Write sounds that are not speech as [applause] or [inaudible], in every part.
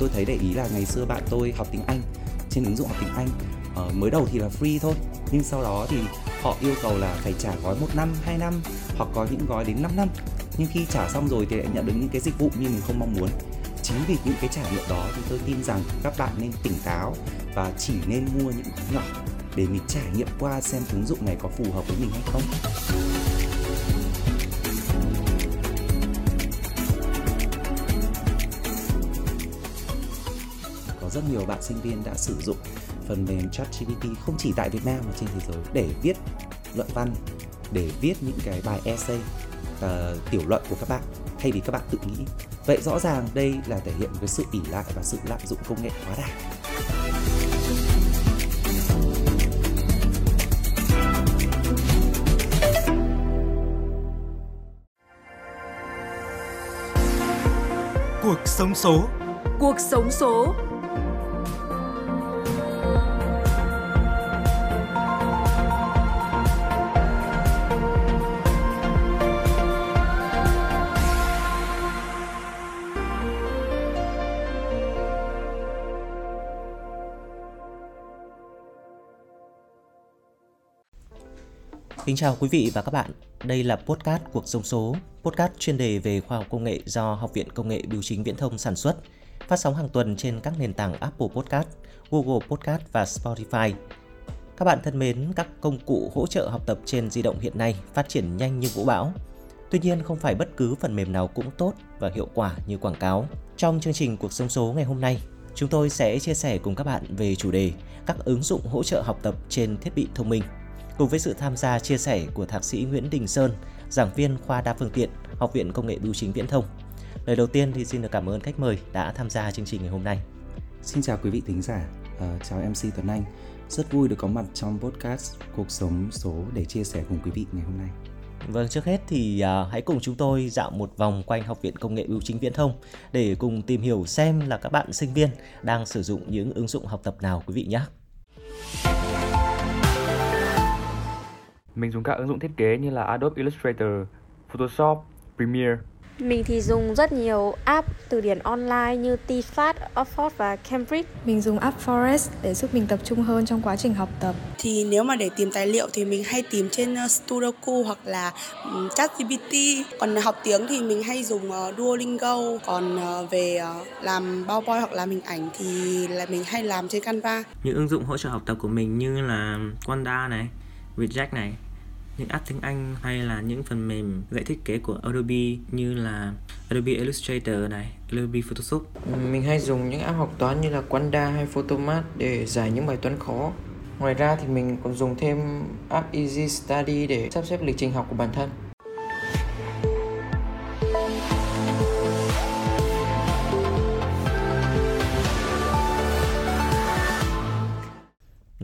tôi thấy để ý là ngày xưa bạn tôi học tiếng Anh trên ứng dụng học tiếng Anh uh, mới đầu thì là free thôi nhưng sau đó thì họ yêu cầu là phải trả gói một năm, 2 năm hoặc có những gói đến 5 năm. Nhưng khi trả xong rồi thì lại nhận được những cái dịch vụ như mình không mong muốn. Chính vì những cái trải nghiệm đó thì tôi tin rằng các bạn nên tỉnh táo và chỉ nên mua những gói nhỏ để mình trải nghiệm qua xem ứng dụng này có phù hợp với mình hay không. Rất nhiều bạn sinh viên đã sử dụng phần mềm ChatGPT không chỉ tại Việt Nam mà trên thế giới để viết luận văn, để viết những cái bài essay uh, tiểu luận của các bạn thay vì các bạn tự nghĩ. Vậy rõ ràng đây là thể hiện cái sự ỉ lại và sự lạm dụng công nghệ quá đà. Cuộc sống số Cuộc sống số Kính chào quý vị và các bạn. Đây là podcast Cuộc sống số, podcast chuyên đề về khoa học công nghệ do Học viện Công nghệ Bưu chính Viễn thông sản xuất, phát sóng hàng tuần trên các nền tảng Apple Podcast, Google Podcast và Spotify. Các bạn thân mến, các công cụ hỗ trợ học tập trên di động hiện nay phát triển nhanh như vũ bão. Tuy nhiên không phải bất cứ phần mềm nào cũng tốt và hiệu quả như quảng cáo. Trong chương trình Cuộc sống số ngày hôm nay, chúng tôi sẽ chia sẻ cùng các bạn về chủ đề các ứng dụng hỗ trợ học tập trên thiết bị thông minh cùng với sự tham gia chia sẻ của Thạc sĩ Nguyễn Đình Sơn, giảng viên khoa đa phương tiện, Học viện Công nghệ Bưu chính Viễn thông. Lời đầu tiên thì xin được cảm ơn khách mời đã tham gia chương trình ngày hôm nay. Xin chào quý vị thính giả, uh, chào MC Tuấn Anh. Rất vui được có mặt trong podcast Cuộc sống số để chia sẻ cùng quý vị ngày hôm nay. Vâng, trước hết thì uh, hãy cùng chúng tôi dạo một vòng quanh Học viện Công nghệ Bưu chính Viễn thông để cùng tìm hiểu xem là các bạn sinh viên đang sử dụng những ứng dụng học tập nào quý vị nhé. Mình dùng các ứng dụng thiết kế như là Adobe Illustrator, Photoshop, Premiere. Mình thì dùng rất nhiều app từ điển online như TFAT, Oxford và Cambridge. Mình dùng app Forest để giúp mình tập trung hơn trong quá trình học tập. Thì nếu mà để tìm tài liệu thì mình hay tìm trên ờ, Sudoku hoặc là ChatGPT. Còn học tiếng thì mình hay dùng ờ, Duolingo. Còn ờ, về làm PowerPoint hoặc làm hình ảnh thì là mình hay làm trên Canva. Những ứng dụng hỗ trợ học tập của mình như là Wanda này, Reject này những app tiếng Anh hay là những phần mềm dạy thiết kế của Adobe như là Adobe Illustrator này, Adobe Photoshop. Mình hay dùng những app học toán như là Quanda hay Photomat để giải những bài toán khó. Ngoài ra thì mình còn dùng thêm app Easy Study để sắp xếp lịch trình học của bản thân.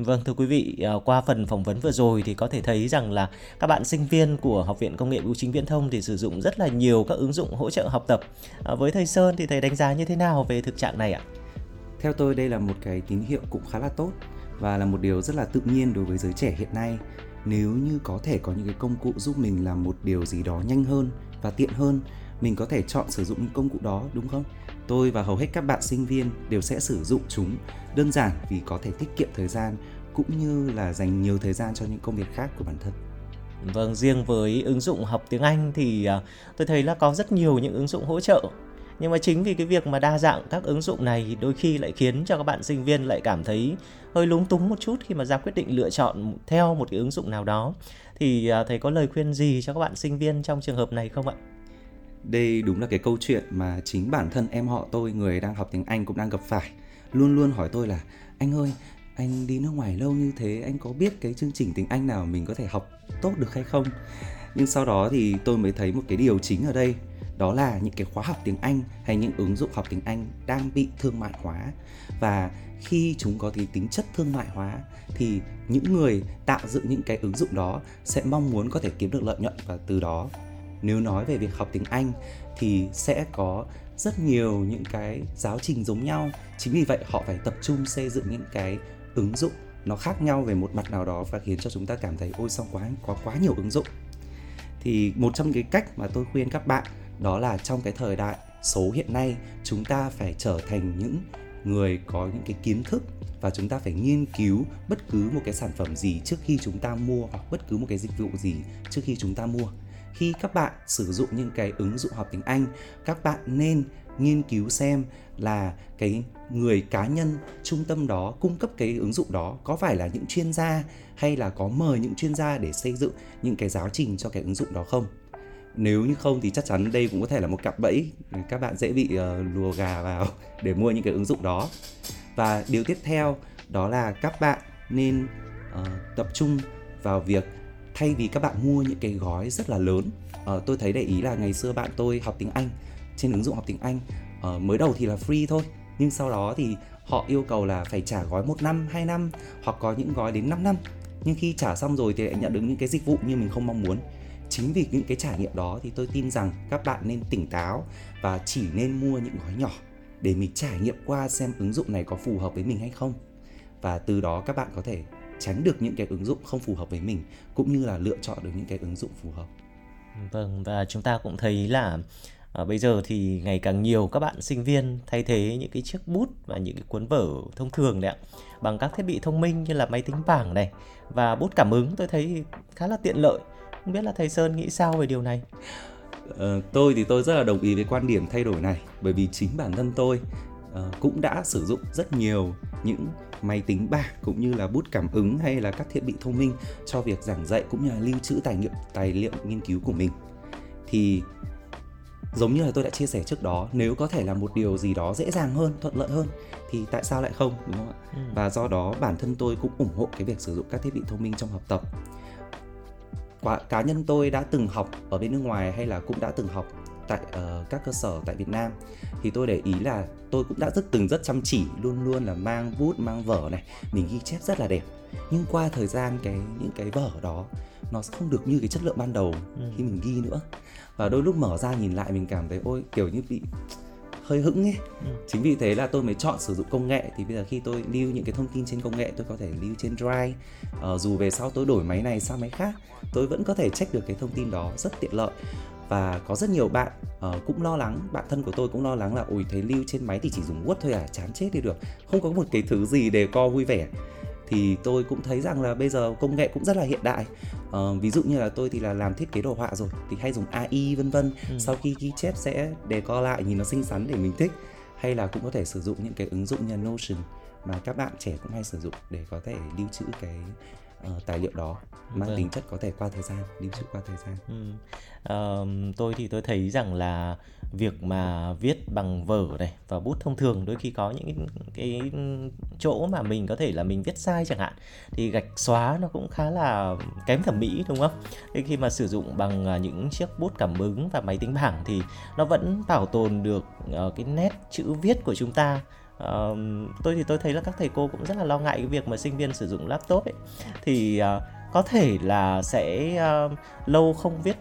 Vâng thưa quý vị, à, qua phần phỏng vấn vừa rồi thì có thể thấy rằng là các bạn sinh viên của Học viện Công nghệ Bưu chính Viễn thông thì sử dụng rất là nhiều các ứng dụng hỗ trợ học tập. À, với thầy Sơn thì thầy đánh giá như thế nào về thực trạng này ạ? Theo tôi đây là một cái tín hiệu cũng khá là tốt và là một điều rất là tự nhiên đối với giới trẻ hiện nay. Nếu như có thể có những cái công cụ giúp mình làm một điều gì đó nhanh hơn và tiện hơn, mình có thể chọn sử dụng những công cụ đó đúng không? Tôi và hầu hết các bạn sinh viên đều sẽ sử dụng chúng đơn giản vì có thể tiết kiệm thời gian cũng như là dành nhiều thời gian cho những công việc khác của bản thân. Vâng, riêng với ứng dụng học tiếng Anh thì à, tôi thấy là có rất nhiều những ứng dụng hỗ trợ. Nhưng mà chính vì cái việc mà đa dạng các ứng dụng này đôi khi lại khiến cho các bạn sinh viên lại cảm thấy hơi lúng túng một chút khi mà ra quyết định lựa chọn theo một cái ứng dụng nào đó. Thì à, thầy có lời khuyên gì cho các bạn sinh viên trong trường hợp này không ạ? Đây đúng là cái câu chuyện mà chính bản thân em họ tôi người đang học tiếng Anh cũng đang gặp phải. Luôn luôn hỏi tôi là anh ơi, anh đi nước ngoài lâu như thế, anh có biết cái chương trình tiếng Anh nào mình có thể học tốt được hay không? Nhưng sau đó thì tôi mới thấy một cái điều chính ở đây, đó là những cái khóa học tiếng Anh hay những ứng dụng học tiếng Anh đang bị thương mại hóa và khi chúng có cái tính chất thương mại hóa thì những người tạo dựng những cái ứng dụng đó sẽ mong muốn có thể kiếm được lợi nhuận và từ đó, nếu nói về việc học tiếng Anh thì sẽ có rất nhiều những cái giáo trình giống nhau chính vì vậy họ phải tập trung xây dựng những cái ứng dụng nó khác nhau về một mặt nào đó và khiến cho chúng ta cảm thấy, ôi, sao quá, có quá nhiều ứng dụng. Thì một trong cái cách mà tôi khuyên các bạn đó là trong cái thời đại số hiện nay, chúng ta phải trở thành những người có những cái kiến thức và chúng ta phải nghiên cứu bất cứ một cái sản phẩm gì trước khi chúng ta mua hoặc bất cứ một cái dịch vụ gì trước khi chúng ta mua khi các bạn sử dụng những cái ứng dụng học tiếng Anh các bạn nên nghiên cứu xem là cái người cá nhân trung tâm đó cung cấp cái ứng dụng đó có phải là những chuyên gia hay là có mời những chuyên gia để xây dựng những cái giáo trình cho cái ứng dụng đó không? Nếu như không thì chắc chắn đây cũng có thể là một cặp bẫy. Các bạn dễ bị uh, lùa gà vào [laughs] để mua những cái ứng dụng đó. Và điều tiếp theo đó là các bạn nên uh, tập trung vào việc thay vì các bạn mua những cái gói rất là lớn uh, tôi thấy để ý là ngày xưa bạn tôi học tiếng Anh trên ứng dụng học tiếng Anh uh, mới đầu thì là free thôi nhưng sau đó thì họ yêu cầu là phải trả gói một năm, 2 năm hoặc có những gói đến 5 năm. Nhưng khi trả xong rồi thì lại nhận được những cái dịch vụ như mình không mong muốn. Chính vì những cái trải nghiệm đó thì tôi tin rằng các bạn nên tỉnh táo và chỉ nên mua những gói nhỏ để mình trải nghiệm qua xem ứng dụng này có phù hợp với mình hay không. Và từ đó các bạn có thể tránh được những cái ứng dụng không phù hợp với mình cũng như là lựa chọn được những cái ứng dụng phù hợp. Vâng và chúng ta cũng thấy là À, bây giờ thì ngày càng nhiều các bạn sinh viên thay thế những cái chiếc bút và những cái cuốn vở thông thường đấy ạ bằng các thiết bị thông minh như là máy tính bảng này và bút cảm ứng. Tôi thấy khá là tiện lợi. Không biết là thầy Sơn nghĩ sao về điều này? Ờ, tôi thì tôi rất là đồng ý với quan điểm thay đổi này bởi vì chính bản thân tôi uh, cũng đã sử dụng rất nhiều những máy tính bảng cũng như là bút cảm ứng hay là các thiết bị thông minh cho việc giảng dạy cũng như là lưu trữ tài liệu tài liệu nghiên cứu của mình. Thì giống như là tôi đã chia sẻ trước đó nếu có thể là một điều gì đó dễ dàng hơn thuận lợi hơn thì tại sao lại không đúng không ạ? Ừ. và do đó bản thân tôi cũng ủng hộ cái việc sử dụng các thiết bị thông minh trong học tập. Cá nhân tôi đã từng học ở bên nước ngoài hay là cũng đã từng học tại uh, các cơ sở tại Việt Nam. Thì tôi để ý là tôi cũng đã rất từng rất chăm chỉ luôn luôn là mang bút mang vở này mình ghi chép rất là đẹp. Nhưng qua thời gian cái những cái vở đó nó không được như cái chất lượng ban đầu ừ. khi mình ghi nữa. Và đôi lúc mở ra nhìn lại mình cảm thấy ôi kiểu như bị hơi hững ấy. Ừ. chính vì thế là tôi mới chọn sử dụng công nghệ. Thì bây giờ khi tôi lưu những cái thông tin trên công nghệ tôi có thể lưu trên drive. Uh, dù về sau tôi đổi máy này sang máy khác tôi vẫn có thể check được cái thông tin đó rất tiện lợi và có rất nhiều bạn uh, cũng lo lắng bạn thân của tôi cũng lo lắng là ôi thấy lưu trên máy thì chỉ dùng word thôi à? Chán chết đi được. Không có một cái thứ gì để co vui vẻ. Thì tôi cũng thấy rằng là bây giờ công nghệ cũng rất là hiện đại. Uh, ví dụ như là tôi thì là làm thiết kế đồ họa rồi thì hay dùng AI vân vân. Ừ. sau khi ghi chép sẽ đề co lại nhìn nó xinh xắn để mình thích. Hay là cũng có thể sử dụng những cái ứng dụng như Notion mà các bạn trẻ cũng hay sử dụng để có thể lưu trữ cái uh, tài liệu đó mang vâng. tính chất có thể qua thời gian lưu trữ qua thời gian ừ. uh, tôi thì tôi thấy rằng là việc mà viết bằng vở này và bút thông thường đôi khi có những cái chỗ mà mình có thể là mình viết sai chẳng hạn thì gạch xóa nó cũng khá là kém thẩm mỹ đúng không? Thế khi mà sử dụng bằng à, những chiếc bút cảm ứng và máy tính bảng thì nó vẫn bảo tồn được uh, cái nét chữ viết của chúng ta uh, tôi thì tôi thấy là các thầy cô cũng rất là lo ngại cái việc mà sinh viên sử dụng laptop ấy. Thì uh, có thể là sẽ uh, lâu không viết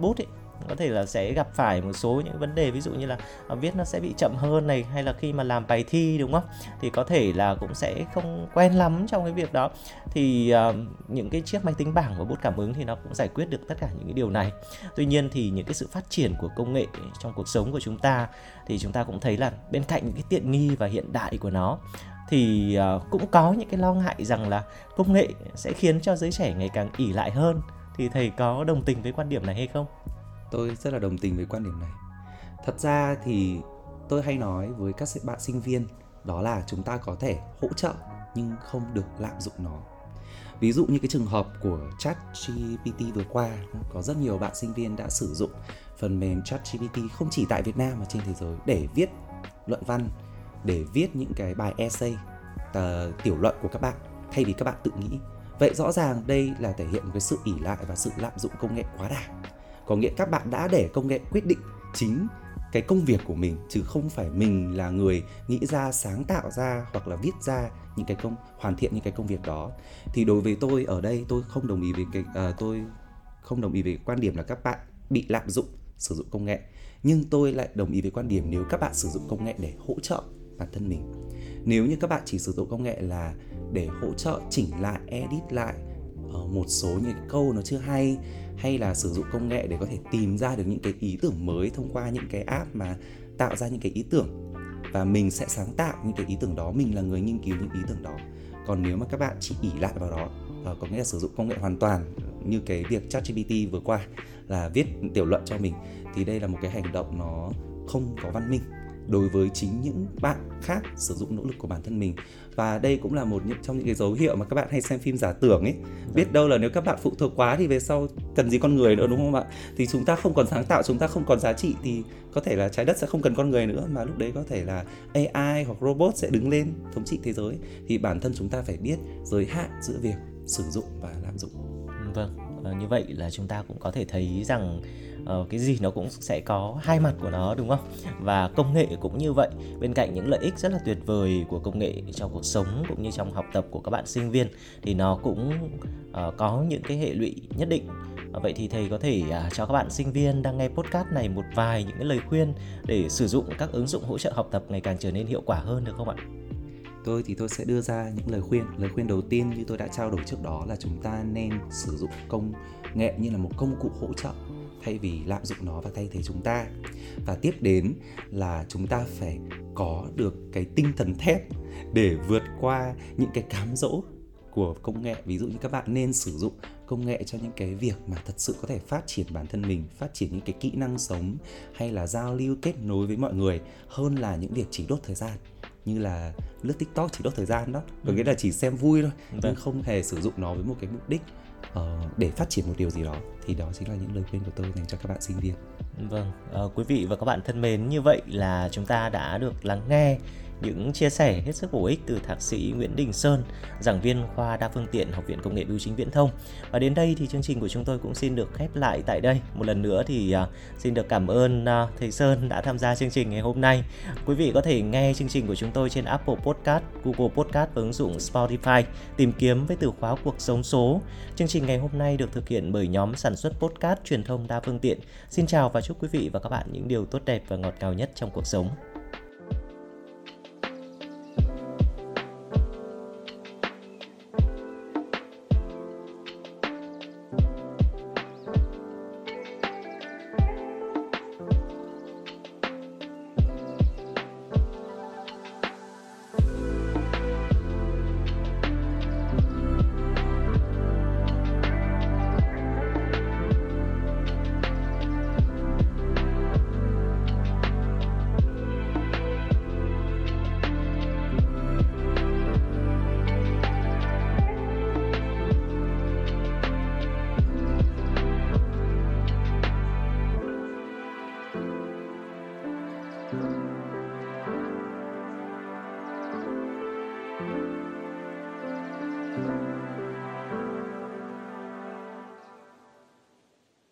bút ấy có thể là sẽ gặp phải một số những vấn đề ví dụ như là à, viết nó sẽ bị chậm hơn này hay là khi mà làm bài thi đúng không? Thì có thể là cũng sẽ không quen lắm trong cái việc đó. Thì uh, những cái chiếc máy tính bảng và bút cảm ứng thì nó cũng giải quyết được tất cả những cái điều này. Tuy nhiên thì những cái sự phát triển của công nghệ trong cuộc sống của chúng ta thì chúng ta cũng thấy là bên cạnh những cái tiện nghi và hiện đại của nó thì à, cũng có những cái lo ngại rằng là công nghệ sẽ khiến cho giới trẻ ngày càng ỉ lại hơn. Thì thầy có đồng tình với quan điểm này hay không? Tôi rất là đồng tình với quan điểm này. Thật ra thì tôi hay nói với các bạn sinh viên đó là chúng ta có thể hỗ trợ nhưng không được lạm dụng nó. Ví dụ như cái trường hợp của chat GPT vừa qua có rất nhiều bạn sinh viên đã sử dụng phần mềm chat GPT không chỉ tại Việt Nam mà trên thế giới để viết luận văn để viết những cái bài essay tờ, tiểu luận của các bạn thay vì các bạn tự nghĩ vậy rõ ràng đây là thể hiện một cái sự ỉ lại và sự lạm dụng công nghệ quá đà có nghĩa các bạn đã để công nghệ quyết định chính cái công việc của mình chứ không phải mình là người nghĩ ra sáng tạo ra hoặc là viết ra những cái công hoàn thiện những cái công việc đó. Thì đối với tôi ở đây tôi không đồng ý với cái uh, tôi không đồng ý với quan điểm là các bạn bị lạm dụng sử dụng công nghệ. Nhưng tôi lại đồng ý với quan điểm nếu các bạn sử dụng công nghệ để hỗ trợ bản thân mình. Nếu như các bạn chỉ sử dụng công nghệ là để hỗ trợ chỉnh lại edit lại uh, một số những câu nó chưa hay hay là sử dụng công nghệ để có thể tìm ra được những cái ý tưởng mới thông qua những cái app mà tạo ra những cái ý tưởng. Và mình sẽ sáng tạo những cái ý tưởng đó, mình là người nghiên cứu những ý tưởng đó. Còn nếu mà các bạn chỉ ỉ lại vào đó ờ, có nghĩa là sử dụng công nghệ hoàn toàn như cái việc ChatGPT vừa qua là viết tiểu luận cho mình, thì đây là một cái hành động nó không có văn minh đối với chính những bạn khác sử dụng nỗ lực của bản thân mình. Và đây cũng là một trong những cái dấu hiệu mà các bạn hay xem phim giả tưởng ấy. Biết đâu là nếu các bạn phụ thuộc quá thì về sau cần gì con người nữa đúng không ạ? Thì chúng ta không còn sáng tạo chúng ta không còn giá trị thì có thể là trái đất sẽ không cần con người nữa mà lúc đấy có thể là AI hoặc robot sẽ đứng lên thống trị thế giới. Thì bản thân chúng ta phải biết giới hạn giữa việc sử dụng và lạm dụng. Vâng ờ, như vậy là chúng ta cũng có thể thấy rằng uh, cái gì nó cũng sẽ có hai mặt của nó đúng không? Và công nghệ cũng như vậy. Bên cạnh những lợi ích rất là tuyệt vời của công nghệ trong cuộc sống cũng như trong học tập của các bạn sinh viên thì nó cũng uh, có những cái hệ lụy nhất định. Vậy thì thầy có thể uh, cho các bạn sinh viên đang nghe podcast này một vài những cái lời khuyên để sử dụng các ứng dụng hỗ trợ học tập ngày càng trở nên hiệu quả hơn được không ạ? Tôi thì tôi sẽ đưa ra những lời khuyên. Lời khuyên đầu tiên như tôi đã trao đổi trước đó là chúng ta nên sử dụng công nghệ như là một công cụ hỗ trợ thay vì lạm dụng nó và thay thế chúng ta. Và tiếp đến là chúng ta phải có được cái tinh thần thép để vượt qua những cái cám dỗ của công nghệ. Ví dụ như các bạn nên sử dụng công nghệ cho những cái việc mà thật sự có thể phát triển bản thân mình phát triển những cái kỹ năng sống hay là giao lưu kết nối với mọi người hơn là những việc chỉ đốt thời gian như là lướt tiktok chỉ đốt thời gian đó. Có nghĩa là chỉ xem vui thôi nhưng không hề sử dụng nó với một cái mục đích uh, để phát triển một điều gì đó thì đó chính là những lời khuyên của tôi dành cho các bạn sinh viên. Vâng, à, quý vị và các bạn thân mến, như vậy là chúng ta đã được lắng nghe những chia sẻ hết sức bổ ích từ thạc sĩ Nguyễn Đình Sơn, giảng viên khoa đa phương tiện Học viện Công nghệ Bưu chính Viễn thông. Và đến đây thì chương trình của chúng tôi cũng xin được khép lại tại đây. Một lần nữa thì uh, xin được cảm ơn uh, thầy Sơn đã tham gia chương trình ngày hôm nay. Quý vị có thể nghe chương trình của chúng tôi trên Apple Podcast, Google Podcast và ứng dụng Spotify, tìm kiếm với từ khóa cuộc sống số. Chương trình ngày hôm nay được thực hiện bởi nhóm sản xuất podcast truyền thông đa phương tiện. Xin chào và chúc quý vị và các bạn những điều tốt đẹp và ngọt ngào nhất trong cuộc sống.